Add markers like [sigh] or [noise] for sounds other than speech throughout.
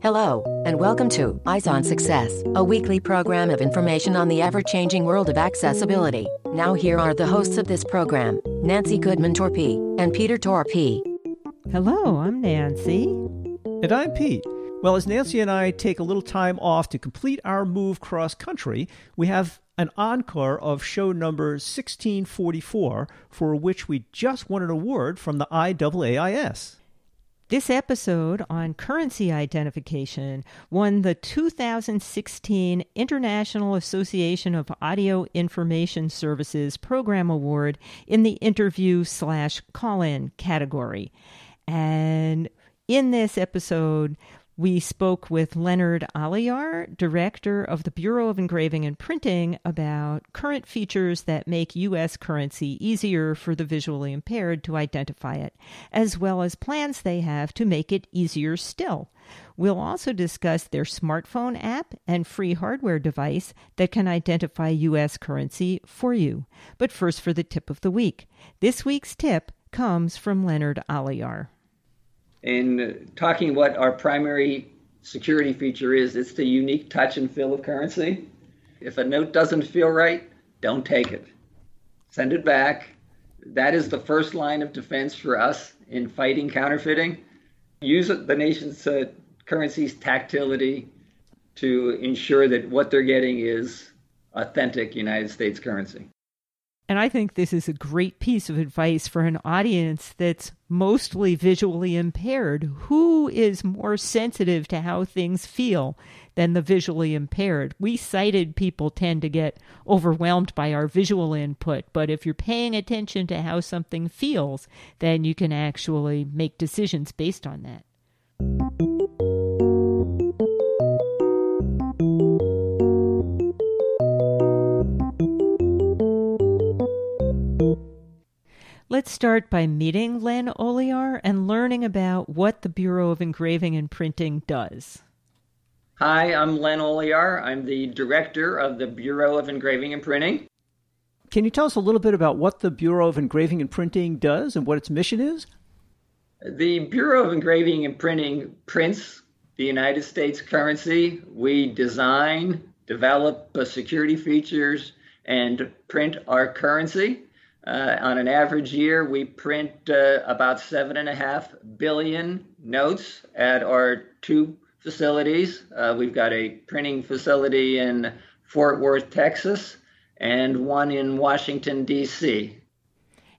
Hello, and welcome to Eyes on Success, a weekly program of information on the ever changing world of accessibility. Now, here are the hosts of this program Nancy Goodman Torpey and Peter Torpey. Hello, I'm Nancy. And I'm Pete. Well, as Nancy and I take a little time off to complete our move cross country, we have an encore of show number 1644, for which we just won an award from the IAAIS. This episode on currency identification won the 2016 International Association of Audio Information Services Program Award in the interview slash call in category. And in this episode, we spoke with Leonard Olijar, director of the Bureau of Engraving and Printing, about current features that make U.S. currency easier for the visually impaired to identify it, as well as plans they have to make it easier still. We'll also discuss their smartphone app and free hardware device that can identify U.S. currency for you. But first, for the tip of the week. This week's tip comes from Leonard Olijar in talking what our primary security feature is, it's the unique touch and feel of currency. If a note doesn't feel right, don't take it. Send it back. That is the first line of defense for us in fighting counterfeiting. Use the nation's uh, currency's tactility to ensure that what they're getting is authentic United States currency. And I think this is a great piece of advice for an audience that's mostly visually impaired. Who is more sensitive to how things feel than the visually impaired? We sighted people tend to get overwhelmed by our visual input, but if you're paying attention to how something feels, then you can actually make decisions based on that. Let's start by meeting Len Olijar and learning about what the Bureau of Engraving and Printing does. Hi, I'm Len Olijar. I'm the director of the Bureau of Engraving and Printing. Can you tell us a little bit about what the Bureau of Engraving and Printing does and what its mission is? The Bureau of Engraving and Printing prints the United States currency. We design, develop security features, and print our currency. Uh, on an average year, we print uh, about seven and a half billion notes at our two facilities. Uh, we've got a printing facility in Fort Worth, Texas, and one in Washington, D.C.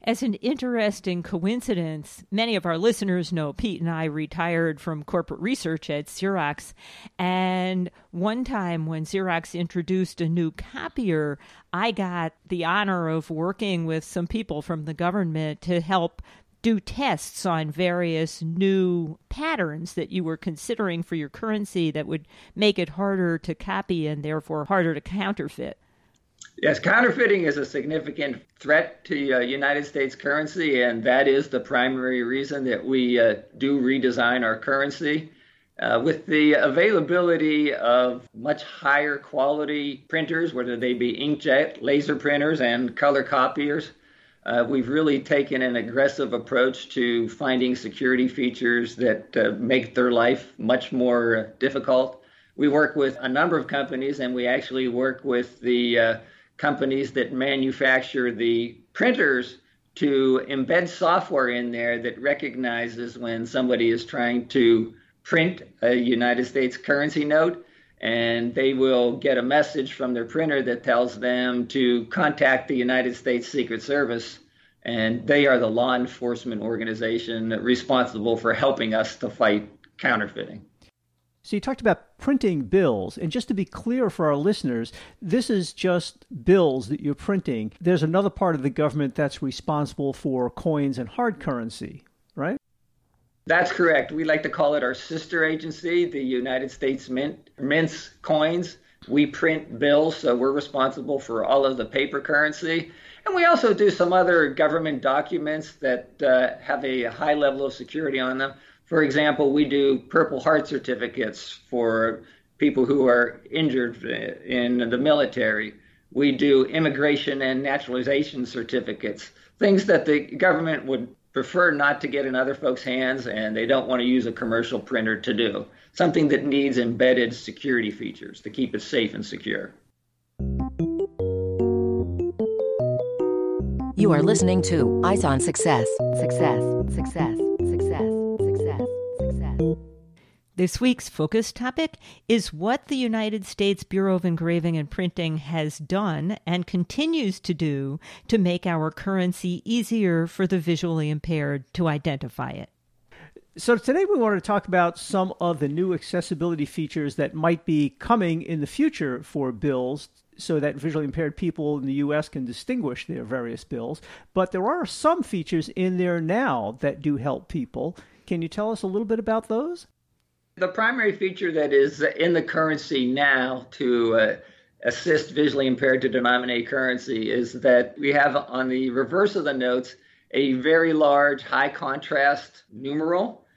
As an interesting coincidence, many of our listeners know Pete and I retired from corporate research at Xerox. And one time when Xerox introduced a new copier, I got the honor of working with some people from the government to help do tests on various new patterns that you were considering for your currency that would make it harder to copy and therefore harder to counterfeit. Yes, counterfeiting is a significant threat to uh, United States currency, and that is the primary reason that we uh, do redesign our currency. Uh, with the availability of much higher quality printers, whether they be inkjet, laser printers, and color copiers, uh, we've really taken an aggressive approach to finding security features that uh, make their life much more difficult. We work with a number of companies, and we actually work with the uh, companies that manufacture the printers to embed software in there that recognizes when somebody is trying to print a United States currency note and they will get a message from their printer that tells them to contact the United States Secret Service and they are the law enforcement organization responsible for helping us to fight counterfeiting. So you talked about printing bills, and just to be clear for our listeners, this is just bills that you're printing. There's another part of the government that's responsible for coins and hard currency, right? That's correct. We like to call it our sister agency, the United States Mint mints coins. We print bills, so we're responsible for all of the paper currency. And we also do some other government documents that uh, have a high level of security on them. For example, we do Purple Heart certificates for people who are injured in the military. We do immigration and naturalization certificates, things that the government would prefer not to get in other folks' hands and they don't want to use a commercial printer to do. Something that needs embedded security features to keep it safe and secure. You are listening to Eyes on Success. Success, success. This week's focus topic is what the United States Bureau of Engraving and Printing has done and continues to do to make our currency easier for the visually impaired to identify it. So, today we want to talk about some of the new accessibility features that might be coming in the future for bills so that visually impaired people in the US can distinguish their various bills. But there are some features in there now that do help people. Can you tell us a little bit about those? The primary feature that is in the currency now to uh, assist visually impaired to denominate currency is that we have on the reverse of the notes a very large high contrast numeral.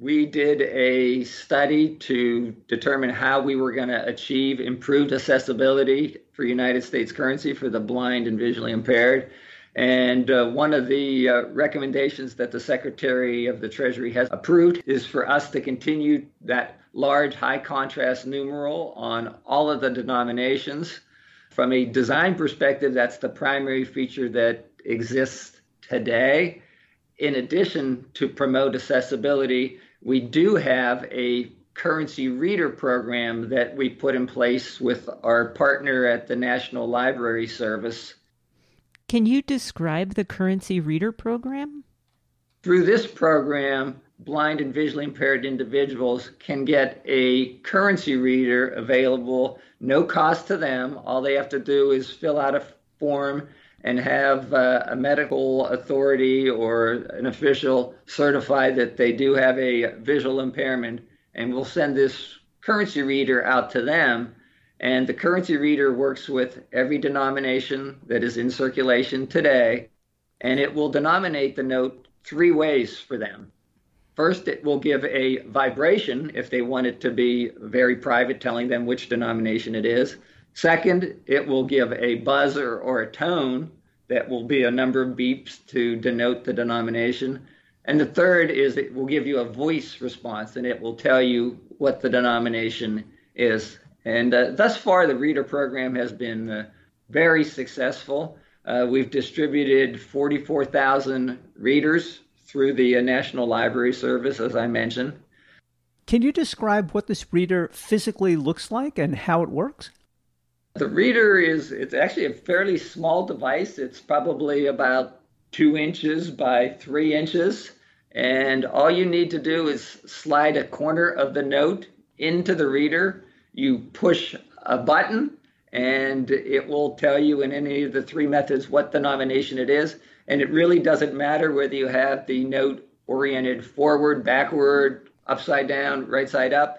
We did a study to determine how we were going to achieve improved accessibility for United States currency for the blind and visually impaired. And uh, one of the uh, recommendations that the Secretary of the Treasury has approved is for us to continue that large high contrast numeral on all of the denominations. From a design perspective, that's the primary feature that exists today. In addition to promote accessibility, we do have a currency reader program that we put in place with our partner at the National Library Service can you describe the Currency Reader program? Through this program, blind and visually impaired individuals can get a currency reader available, no cost to them. All they have to do is fill out a form and have uh, a medical authority or an official certify that they do have a visual impairment, and we'll send this currency reader out to them and the currency reader works with every denomination that is in circulation today, and it will denominate the note three ways for them. First, it will give a vibration if they want it to be very private, telling them which denomination it is. Second, it will give a buzzer or a tone that will be a number of beeps to denote the denomination. And the third is it will give you a voice response and it will tell you what the denomination is. And uh, thus far, the reader program has been uh, very successful. Uh, we've distributed 44,000 readers through the uh, National Library Service, as I mentioned. Can you describe what this reader physically looks like and how it works? The reader is it's actually a fairly small device. It's probably about two inches by three inches. And all you need to do is slide a corner of the note into the reader you push a button and it will tell you in any of the three methods what the denomination it is. And it really doesn't matter whether you have the note oriented forward, backward, upside down, right side up.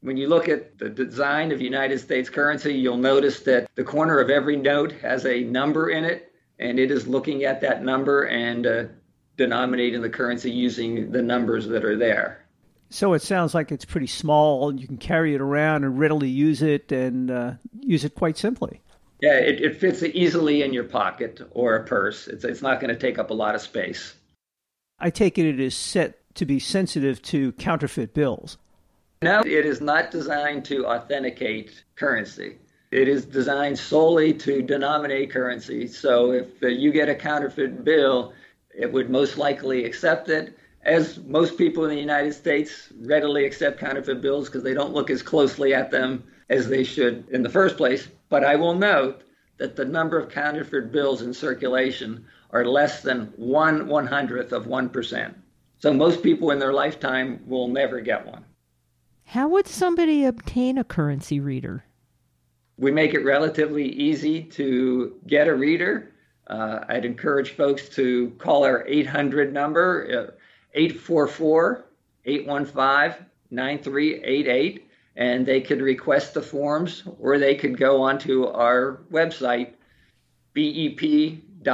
When you look at the design of United States currency, you'll notice that the corner of every note has a number in it, and it is looking at that number and uh, denominating the currency using the numbers that are there. So it sounds like it's pretty small. You can carry it around and readily use it and uh, use it quite simply. Yeah, it, it fits easily in your pocket or a purse. It's, it's not going to take up a lot of space. I take it it is set to be sensitive to counterfeit bills. No, it is not designed to authenticate currency. It is designed solely to denominate currency. So if uh, you get a counterfeit bill, it would most likely accept it as most people in the United States readily accept counterfeit bills because they don't look as closely at them as they should in the first place. But I will note that the number of counterfeit bills in circulation are less than one one hundredth of 1%. So most people in their lifetime will never get one. How would somebody obtain a currency reader? We make it relatively easy to get a reader. Uh, I'd encourage folks to call our 800 number. Uh, 844 815 9388 and they could request the forms or they could go onto our website bep.gov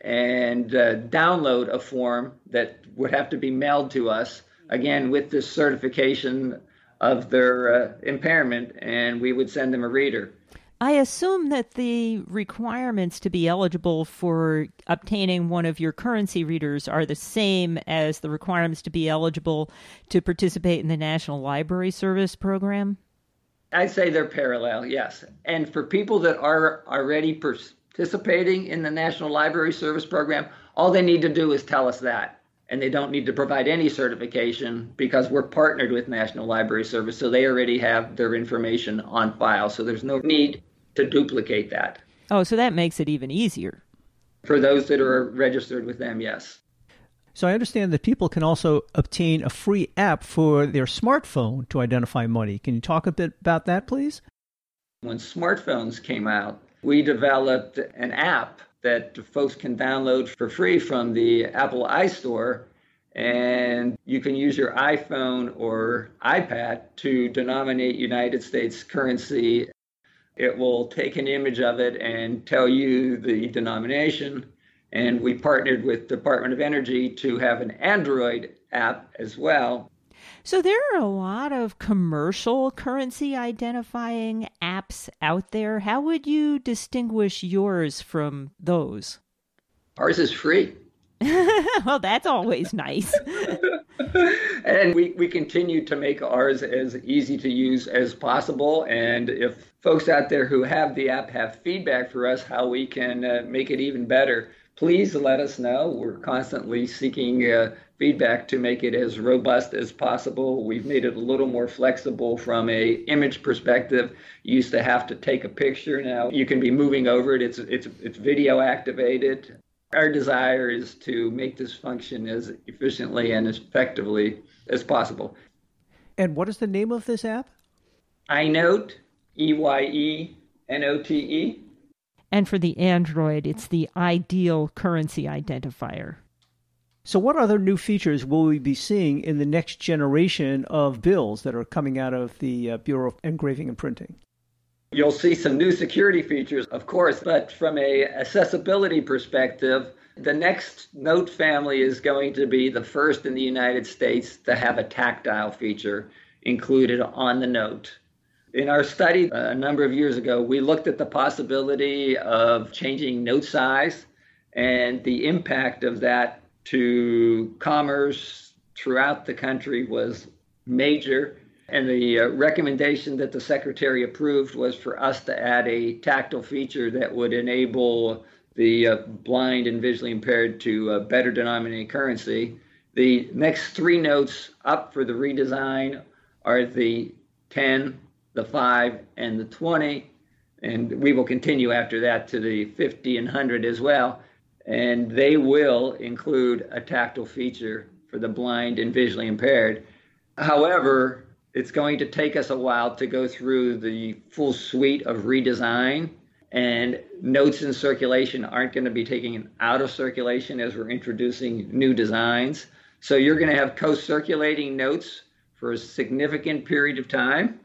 and uh, download a form that would have to be mailed to us again with this certification of their uh, impairment and we would send them a reader I assume that the requirements to be eligible for obtaining one of your currency readers are the same as the requirements to be eligible to participate in the National Library Service program? I'd say they're parallel, yes. And for people that are already participating in the National Library Service program, all they need to do is tell us that. And they don't need to provide any certification because we're partnered with National Library Service, so they already have their information on file. So there's no need to duplicate that. Oh, so that makes it even easier. For those that are registered with them, yes. So I understand that people can also obtain a free app for their smartphone to identify money. Can you talk a bit about that, please? When smartphones came out, we developed an app that folks can download for free from the Apple iStore. And you can use your iPhone or iPad to denominate United States currency it will take an image of it and tell you the denomination. And we partnered with Department of Energy to have an Android app as well. So there are a lot of commercial currency identifying apps out there. How would you distinguish yours from those? Ours is free. [laughs] well, that's always nice. [laughs] and we, we continue to make ours as easy to use as possible. And if folks out there who have the app have feedback for us how we can uh, make it even better, please let us know. We're constantly seeking uh, feedback to make it as robust as possible. We've made it a little more flexible from a image perspective. You used to have to take a picture. Now you can be moving over it. It's it's it's video activated. Our desire is to make this function as efficiently and effectively as possible. And what is the name of this app? EyeNote E Y E N O T E. And for the Android, it's the ideal currency identifier. So, what other new features will we be seeing in the next generation of bills that are coming out of the uh, Bureau of Engraving and Printing? You'll see some new security features, of course, but from a accessibility perspective, the next note family is going to be the first in the United States to have a tactile feature included on the note. In our study uh, a number of years ago, we looked at the possibility of changing note size and the impact of that to commerce throughout the country was major. And the uh, recommendation that the secretary approved was for us to add a tactile feature that would enable the uh, blind and visually impaired to uh, better denominate currency. The next three notes up for the redesign are the 10, the 5, and the 20. And we will continue after that to the 50 and 100 as well. And they will include a tactile feature for the blind and visually impaired. However, it's going to take us a while to go through the full suite of redesign. And notes in circulation aren't going to be taken out of circulation as we're introducing new designs. So you're going to have co circulating notes for a significant period of time.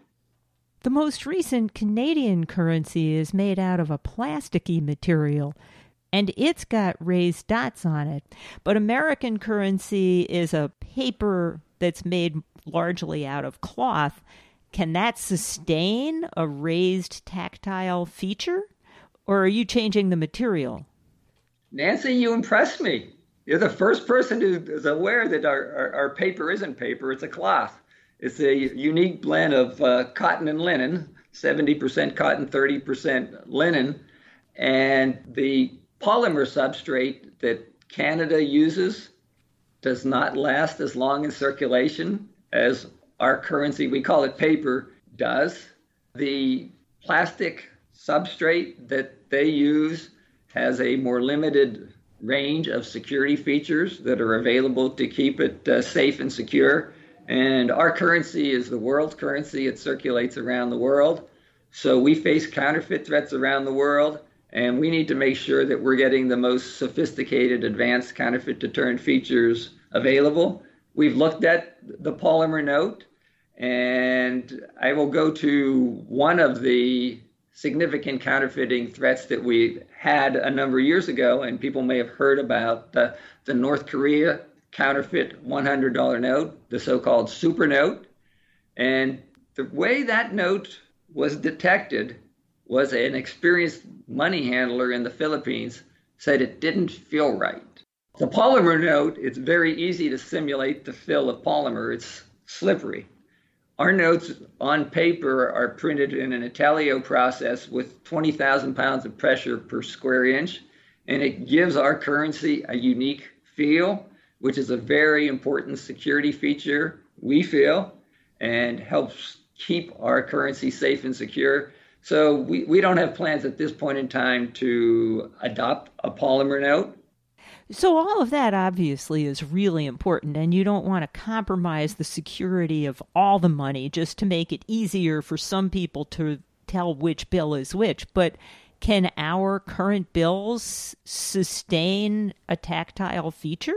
The most recent Canadian currency is made out of a plasticky material and it's got raised dots on it. But American currency is a paper that's made largely out of cloth. Can that sustain a raised tactile feature? Or are you changing the material? Nancy, you impress me. You're the first person who is aware that our, our, our paper isn't paper, it's a cloth. It's a unique blend of uh, cotton and linen 70% cotton, 30% linen. And the polymer substrate that Canada uses does not last as long in circulation as our currency, we call it paper, does. The plastic substrate that they use has a more limited range of security features that are available to keep it uh, safe and secure. And our currency is the world's currency, it circulates around the world. So we face counterfeit threats around the world. And we need to make sure that we're getting the most sophisticated, advanced counterfeit deterrent features available. We've looked at the polymer note, and I will go to one of the significant counterfeiting threats that we had a number of years ago, and people may have heard about the, the North Korea counterfeit $100 note, the so called super note. And the way that note was detected was an experienced money handler in the Philippines said it didn't feel right. The polymer note, it's very easy to simulate the fill of polymer. It's slippery. Our notes on paper are printed in an intaglio process with 20,000 pounds of pressure per square inch, and it gives our currency a unique feel, which is a very important security feature, we feel, and helps keep our currency safe and secure. So we, we don't have plans at this point in time to adopt a polymer note. So, all of that obviously is really important, and you don't want to compromise the security of all the money just to make it easier for some people to tell which bill is which. But can our current bills sustain a tactile feature?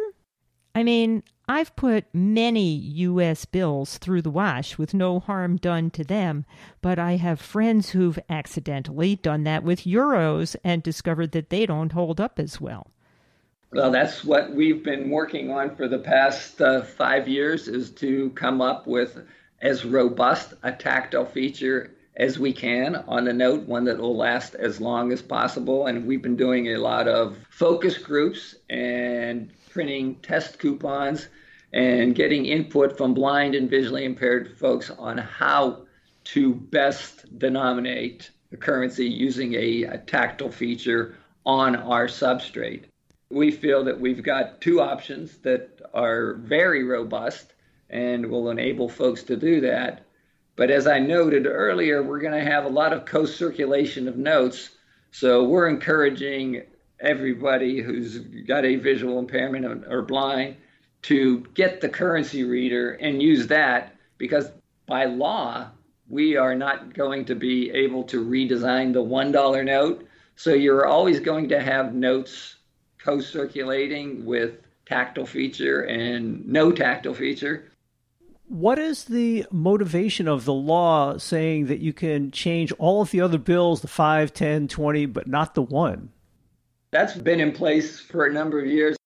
I mean, I've put many U.S. bills through the wash with no harm done to them, but I have friends who've accidentally done that with euros and discovered that they don't hold up as well. Well, that's what we've been working on for the past uh, five years is to come up with as robust a tactile feature as we can on the note, one that will last as long as possible. And we've been doing a lot of focus groups and printing test coupons and getting input from blind and visually impaired folks on how to best denominate the currency using a, a tactile feature on our substrate. We feel that we've got two options that are very robust and will enable folks to do that. But as I noted earlier, we're going to have a lot of co circulation of notes. So we're encouraging everybody who's got a visual impairment or blind to get the currency reader and use that because by law, we are not going to be able to redesign the $1 note. So you're always going to have notes co circulating with tactile feature and no tactile feature. What is the motivation of the law saying that you can change all of the other bills, the 5, 10, 20, but not the one? That's been in place for a number of years.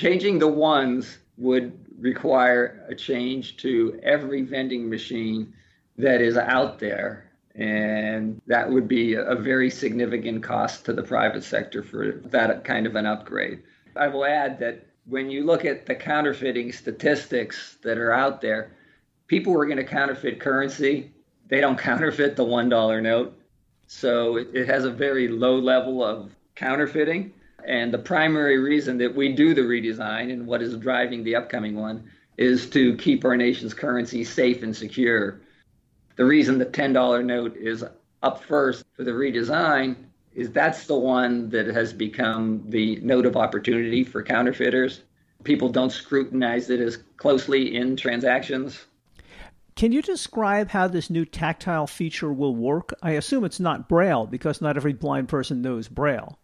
Changing the ones would require a change to every vending machine that is out there. And that would be a very significant cost to the private sector for that kind of an upgrade. I will add that when you look at the counterfeiting statistics that are out there, people are going to counterfeit currency, they don't [laughs] counterfeit the $1 note. So it has a very low level of counterfeiting. And the primary reason that we do the redesign and what is driving the upcoming one is to keep our nation's currency safe and secure. The reason the $10 note is up first for the redesign is that's the one that has become the note of opportunity for counterfeiters. People don't scrutinize it as closely in transactions. Can you describe how this new tactile feature will work? I assume it's not Braille because not every blind person knows Braille.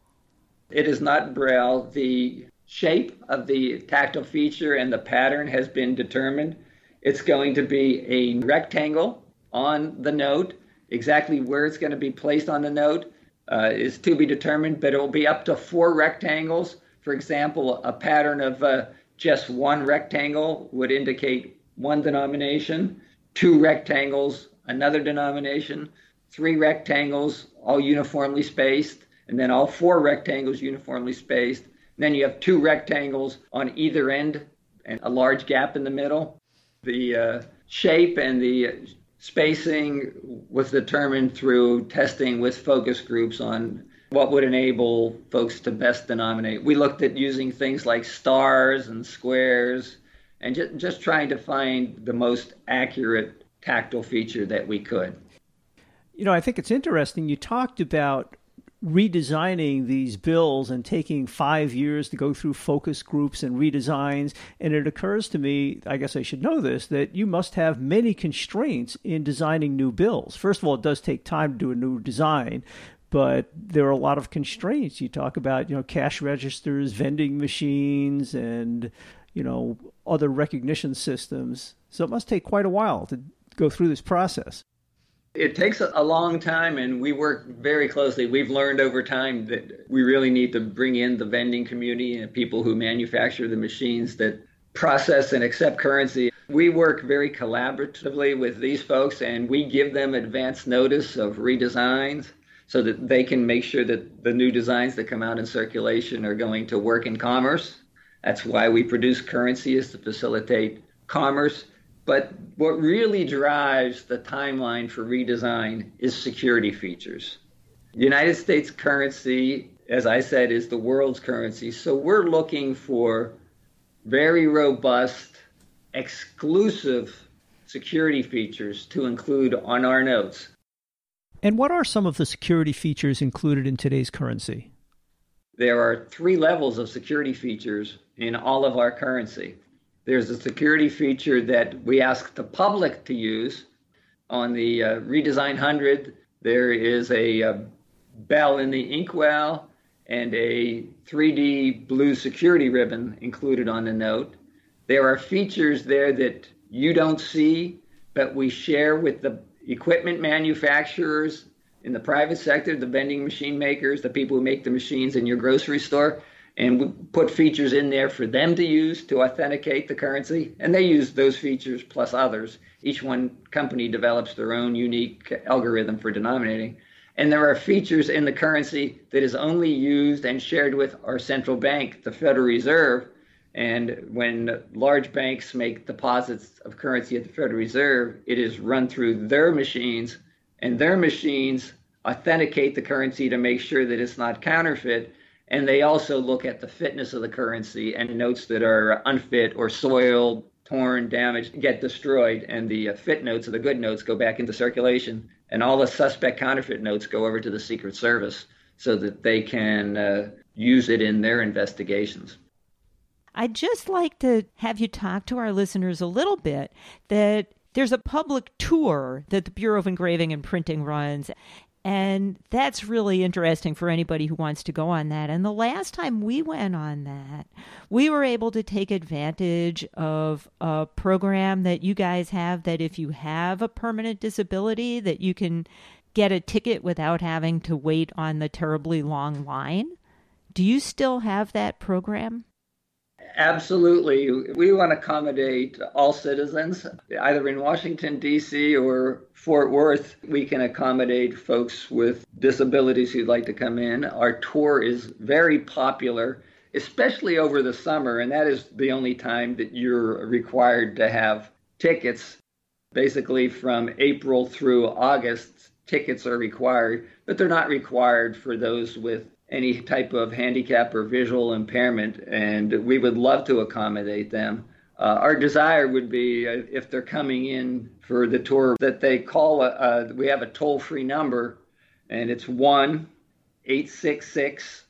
It is not Braille. The shape of the tactile feature and the pattern has been determined. It's going to be a rectangle on the note. Exactly where it's going to be placed on the note uh, is to be determined, but it will be up to four rectangles. For example, a pattern of uh, just one rectangle would indicate one denomination, two rectangles, another denomination, three rectangles, all uniformly spaced, and then all four rectangles uniformly spaced. And then you have two rectangles on either end and a large gap in the middle. The uh, shape and the spacing was determined through testing with focus groups on what would enable folks to best denominate. We looked at using things like stars and squares and just, just trying to find the most accurate tactile feature that we could. You know, I think it's interesting. You talked about redesigning these bills and taking five years to go through focus groups and redesigns. And it occurs to me, I guess I should know this, that you must have many constraints in designing new bills. First of all, it does take time to do a new design. But there are a lot of constraints. You talk about, you know, cash registers, vending machines, and you know other recognition systems. So it must take quite a while to go through this process. It takes a long time, and we work very closely. We've learned over time that we really need to bring in the vending community and people who manufacture the machines that process and accept currency. We work very collaboratively with these folks, and we give them advance notice of redesigns. so that they can make sure that the new designs that come out in circulation are going to work in commerce. That's why we produce currency is to facilitate commerce. But what really drives the timeline for redesign is security features. United States currency, as I said, is the world's currency. So we're looking for very robust, exclusive security features to include on our notes. And what are some of the security features included in today's currency? There are three levels of security features in all of our currency. There's a security feature that we ask the public to use. On the uh, Redesign 100, there is a, uh, bell in the inkwell and a 3D blue security ribbon included on the note. There are features there that you don't see, but we share with the equipment manufacturers in the private sector, the vending machine makers, the people who make the machines in your grocery store, and we put features in there for them to use to authenticate the currency. And they use those features plus others. Each one company develops their own unique algorithm for denominating. And there are features in the currency that is only used and shared with our central bank, the Federal Reserve, and when large banks make deposits of currency at the Federal Reserve, it is run through their machines, and their machines authenticate the currency to make sure that it's not counterfeit. And they also look at the fitness of the currency and notes that are unfit or soiled, torn, damaged get destroyed. And the uh, fit notes or the good notes go back into circulation. And all the suspect counterfeit notes go over to the Secret Service so that they can uh, use it in their investigations. I'd just like to have you talk to our listeners a little bit that there's a public tour that the Bureau of Engraving and Printing runs. And that's really interesting for anybody who wants to go on that. And the last time we went on that, we were able to take advantage of a program that you guys have that if you have a permanent disability that you can get a ticket without having to wait on the terribly long line. Do you still have that program? Absolutely. We want to accommodate all citizens, either in Washington, D.C. or Fort Worth. We can accommodate folks with disabilities who'd like to come in. Our tour is very popular, especially over the summer, and that is the only time that you're required to have tickets. Basically, from April through August, tickets are required, but they're not required for those with any type of handicap or visual impairment, and we would love to accommodate them. Uh, our desire would be uh, if they're coming in for the tour that they call. A, uh, we have a toll-free number, and it's one eight six six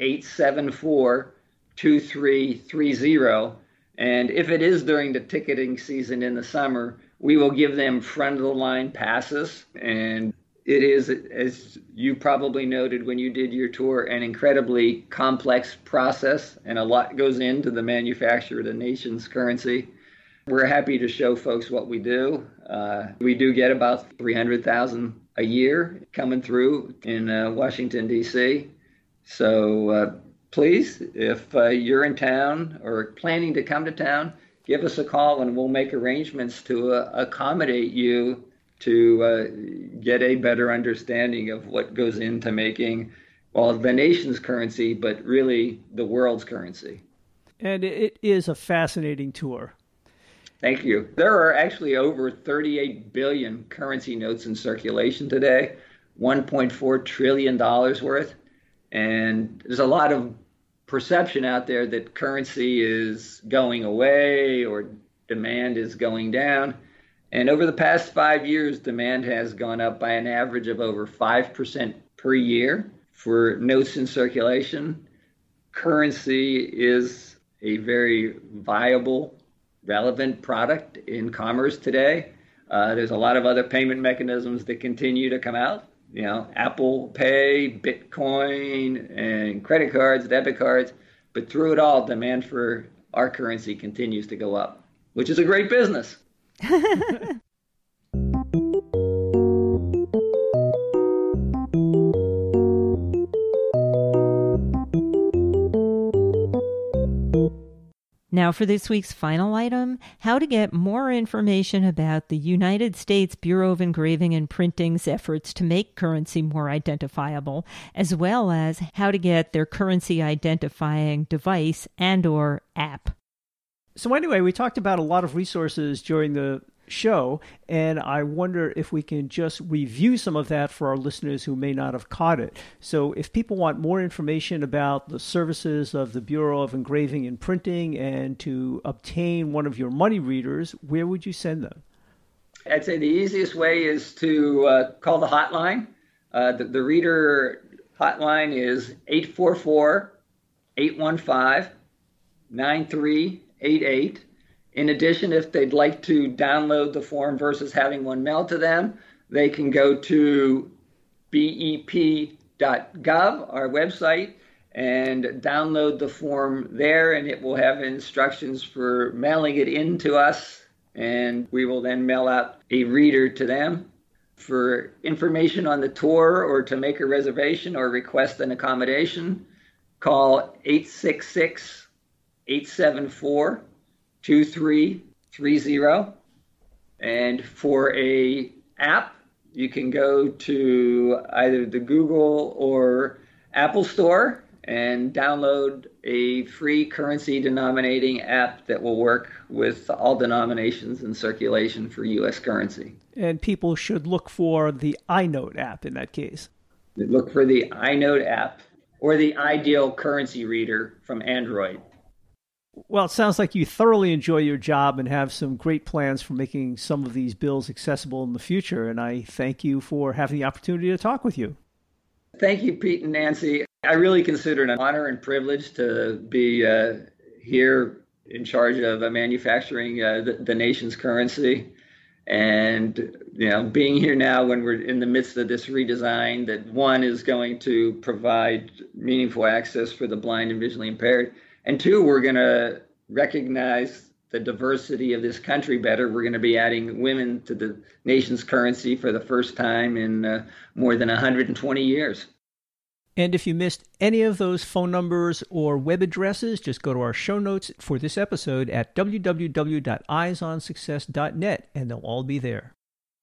eight seven four two three three zero. And if it is during the ticketing season in the summer, we will give them front of the line passes and it is, as you probably noted when you did your tour, an incredibly complex process, and a lot goes into the manufacture of the nation's currency. We're happy to show folks what we do. Uh, we do get about 300,000 a year coming through in uh, Washington, D.C. So uh, please, if uh, you're in town or planning to come to town, give us a call and we'll make arrangements to uh, accommodate you to uh, get a better understanding of what goes into making, well, the nation's currency, but really the world's currency. And it is a fascinating tour. Thank you. There are actually over 38 billion currency notes in circulation today, $1.4 trillion worth. And there's a lot of perception out there that currency is going away or demand is going down. And over the past five years, demand has gone up by an average of over 5% per year for notes in circulation. Currency is a very viable, relevant product in commerce today. Uh, there's a lot of other payment mechanisms that continue to come out. You know, Apple Pay, Bitcoin, and credit cards, debit cards. But through it all, demand for our currency continues to go up, which is a great business. [laughs] Now, for this week's final item how to get more information about the United States Bureau of Engraving and Printing's efforts to make currency more identifiable, as well as how to get their currency identifying device and or app. So anyway, we talked about a lot of resources during the show. And I wonder if we can just review some of that for our listeners who may not have caught it. So, if people want more information about the services of the Bureau of Engraving and Printing and to obtain one of your money readers, where would you send them? I'd say the easiest way is to uh, call the hotline. Uh, the, the reader hotline is 844 815 9388. In addition, if they'd like to download the form versus having one mailed to them, they can go to bep.gov, our website, and download the form there, and it will have instructions for mailing it in to us, and we will then mail out a reader to them. For information on the tour or to make a reservation or request an accommodation, call 866 874 2330. And for a app, you can go to either the Google or Apple Store and download a free currency denominating app that will work with all denominations in circulation for US currency. And people should look for the EyeNote app in that case. Look for the EyeNote app or the Ideal Currency Reader from Android. Well, it sounds like you thoroughly enjoy your job and have some great plans for making some of these bills accessible in the future. And I thank you for having the opportunity to talk with you. Thank you, Pete and Nancy. I really consider it an honor and privilege to be uh, here in charge of uh, manufacturing uh, the, the nation's currency. And you know, being here now when we're in the midst of this redesign, that one is going to provide meaningful access for the blind and visually impaired and two, we're going to recognize the diversity of this country better. We're going to be adding women to the nation's currency for the first time in uh, more than 120 years. And if you missed any of those phone numbers or web addresses, just go to our show notes for this episode at www.eyesonsuccess.net and they'll all be there.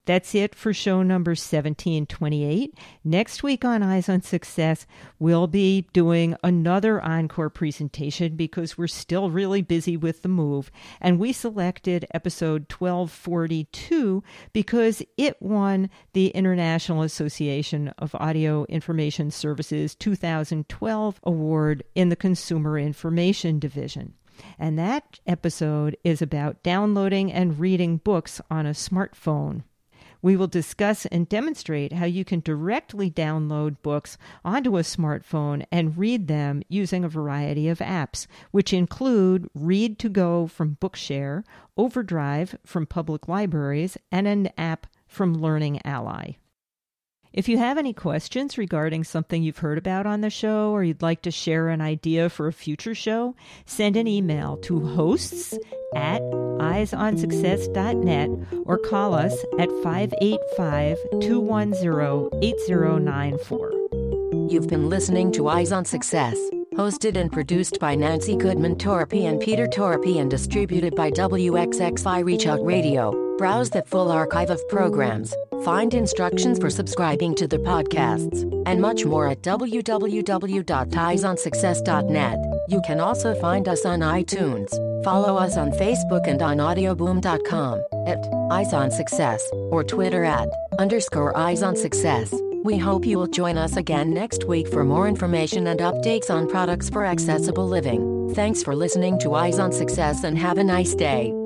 That's it for show number 1728. Next week on Eyes on Success, we'll be doing another encore presentation because we're still really busy with the move. And we selected episode 1242 because it won the International Association of Audio Information Services 2012 award in the Consumer Information Division. And that episode is about downloading and reading books on a smartphone. We will discuss and demonstrate how you can directly download books onto a smartphone and read them using a variety of apps, which include Read to Go from Bookshare, Overdrive from public libraries, and an app from Learning Ally. If you have any questions regarding something you've heard about on the show or you'd like to share an idea for a future show, send an email to hosts at eyesonsuccess.net or call us at 585 210 8094. You've been listening to Eyes on Success, hosted and produced by Nancy Goodman Torpey and Peter Torpey and distributed by WXXI Reach Out Radio. Browse the full archive of programs, find instructions for subscribing to the podcasts, and much more at www.eyesonsuccess.net. You can also find us on iTunes. Follow us on Facebook and on audioboom.com at Eyes on Success or Twitter at underscore Eyes on Success. We hope you will join us again next week for more information and updates on products for accessible living. Thanks for listening to Eyes on Success and have a nice day.